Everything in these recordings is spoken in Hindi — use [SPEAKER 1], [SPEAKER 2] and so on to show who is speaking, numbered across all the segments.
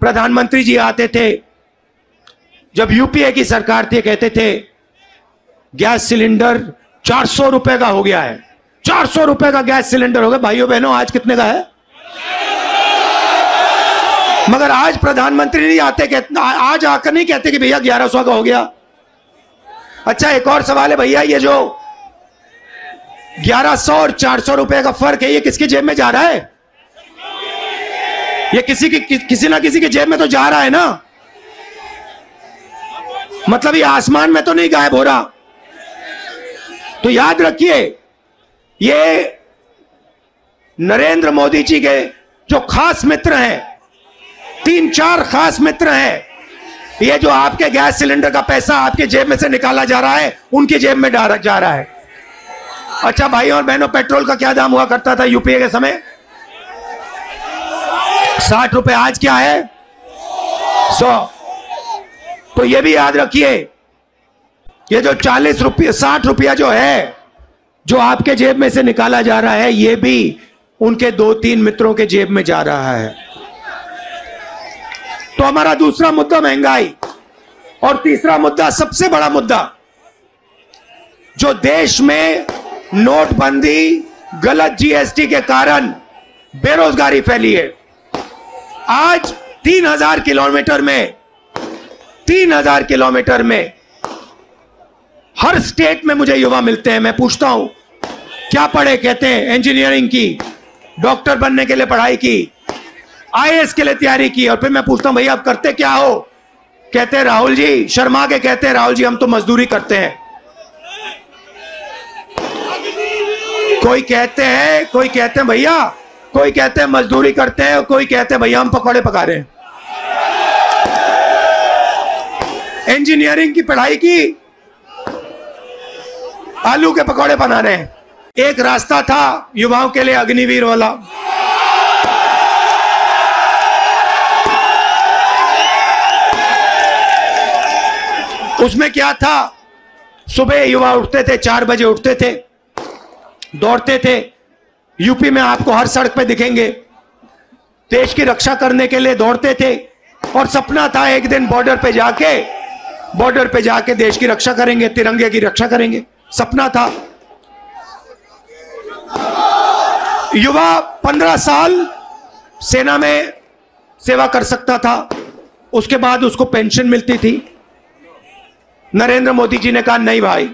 [SPEAKER 1] प्रधानमंत्री जी आते थे, जब यूपीए की सरकार थी, कहते थे, गैस सिलेंडर चार सौ रुपए का हो गया है। चार सौ रुपए का गैस सिलेंडर हो गया। भाइयों बहनों, आज कितने का है? मगर आज प्रधानमंत्री नहीं आते, कहते आज आकर नहीं कहते कि भैया ग्यारह सौ का हो गया। अच्छा एक और सवाल है भैया, ये जो ग्यारह सौ और चार सौ रुपए का फ़र्क है, ये किसकी जेब में जा रहा है? ये किसी की कि, किसी ना किसी की जेब में तो जा रहा है ना। मतलब ये आसमान में तो नहीं गायब हो रहा। तो याद रखिए ये नरेंद्र मोदी जी के जो खास मित्र हैं तीन चार खास मित्र हैं ये जो आपके गैस सिलेंडर का पैसा आपके जेब में से निकाला जा रहा है उनकी जेब में डाला जा रहा है। अच्छा भाई और बहनों पेट्रोल का क्या दाम हुआ करता था यूपीए के समय? साठ रुपए आज क्या है? सौ। तो ये भी याद रखिए, ये जो चालीस रुपये साठ रुपया जो है, जो आपके जेब में से निकाला जा रहा है, ये भी उनके दो तीन मित्रों के जेब में जा रहा है। तो हमारा दूसरा मुद्दा महँगाई, और तीसरा मुद्दा, सबसे बड़ा मुद्दा, जो देश में नोटबंदी, गलत जीएसटी के कारण बेरोजगारी फैली है। आज तीन हज़ार किलोमीटर में, तीन हज़ार किलोमीटर में हर स्टेट में मुझे युवा मिलते हैं। मैं पूछता हूँ, क्या पढ़े कहते हैं? इंजीनियरिंग की डॉक्टर बनने के लिए पढ़ाई की आईएएस के लिए तैयारी की। और फिर मैं पूछता हूँ, भैया आप करते क्या हो? कहते हैं, राहुल जी, शर्मा के कहते हैं, राहुल जी, हम तो मजदूरी करते हैं। कोई कहते हैं, कोई कहते हैं, भैया कोई कहते हैं मजदूरी करते हैं, कोई कहते हैं भैया हम पकौड़े पका रहे हैं। इंजीनियरिंग की पढ़ाई की, आलू के पकौड़े बना रहे हैं। एक रास्ता था युवाओं के लिए अग्निवीर वाला। उसमें क्या था? सुबह युवा उठते थे, चार बजे उठते थे, दौड़ते थे। यूपी में आपको हर सड़क पे दिखेंगे। देश की रक्षा करने के लिए दौड़ते थे और सपना था एक दिन बॉर्डर पे जाके, बॉर्डर पे जाके देश की रक्षा करेंगे, तिरंगे की रक्षा करेंगे। सपना था। युवा पंद्रह साल सेना में सेवा कर सकता था। उसके बाद उसको पेंशन मिलती थी। नरेंद्र मोदी जी ने कहा, नहीं भाई,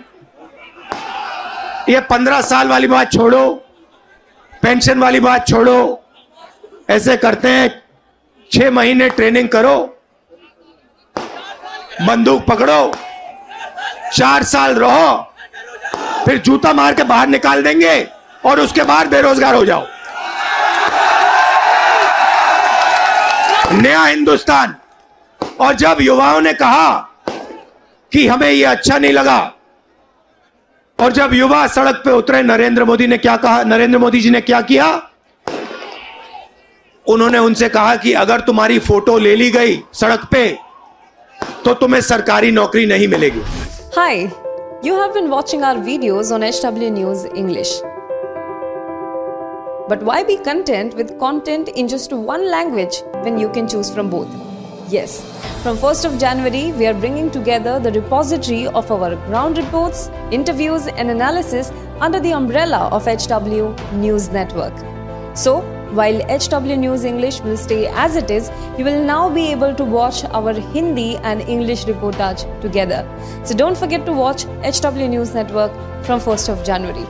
[SPEAKER 1] ये पंद्रह साल वाली बात छोड़ो। पेंशन वाली बात छोड़ो। ऐसे करते हैं, छह महीने ट्रेनिंग करो, बंदूक पकड़ो, चार साल रहो, फिर जूता मार के बाहर निकाल देंगे और उसके बाद बेरोजगार हो जाओ। नया हिंदुस्तान। और जब युवाओं ने कहा कि हमें यह अच्छा नहीं लगा और जब युवा सड़क पे उतरे, नरेंद्र मोदी ने क्या कहा? नरेंद्र मोदी जी ने क्या किया? उन्होंने उनसे कहा कि अगर तुम्हारी फ़ोटो ले ली गई सड़क पे तो तुम्हें सरकारी नौकरी नहीं मिलेगी।
[SPEAKER 2] Hi you have been watching our video on H W news English but why be content with content in just one language when you can choose from both Yes, from 1st of January, we are bringing together the repository of our ground reports, interviews, and analysis under the umbrella of HW News Network. So, while HW News English will stay as it is, you will now be able to watch our Hindi and English reportage together. So don't forget to watch HW News Network from 1st of January.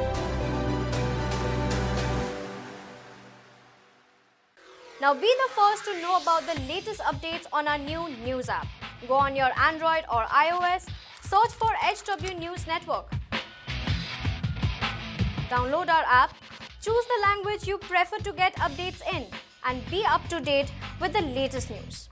[SPEAKER 3] Now be the first to know about the latest updates on our new news app. Go on your Android or iOS, search for HW News Network. Download our app, choose the language you prefer to get updates in, and be up to date with the latest news.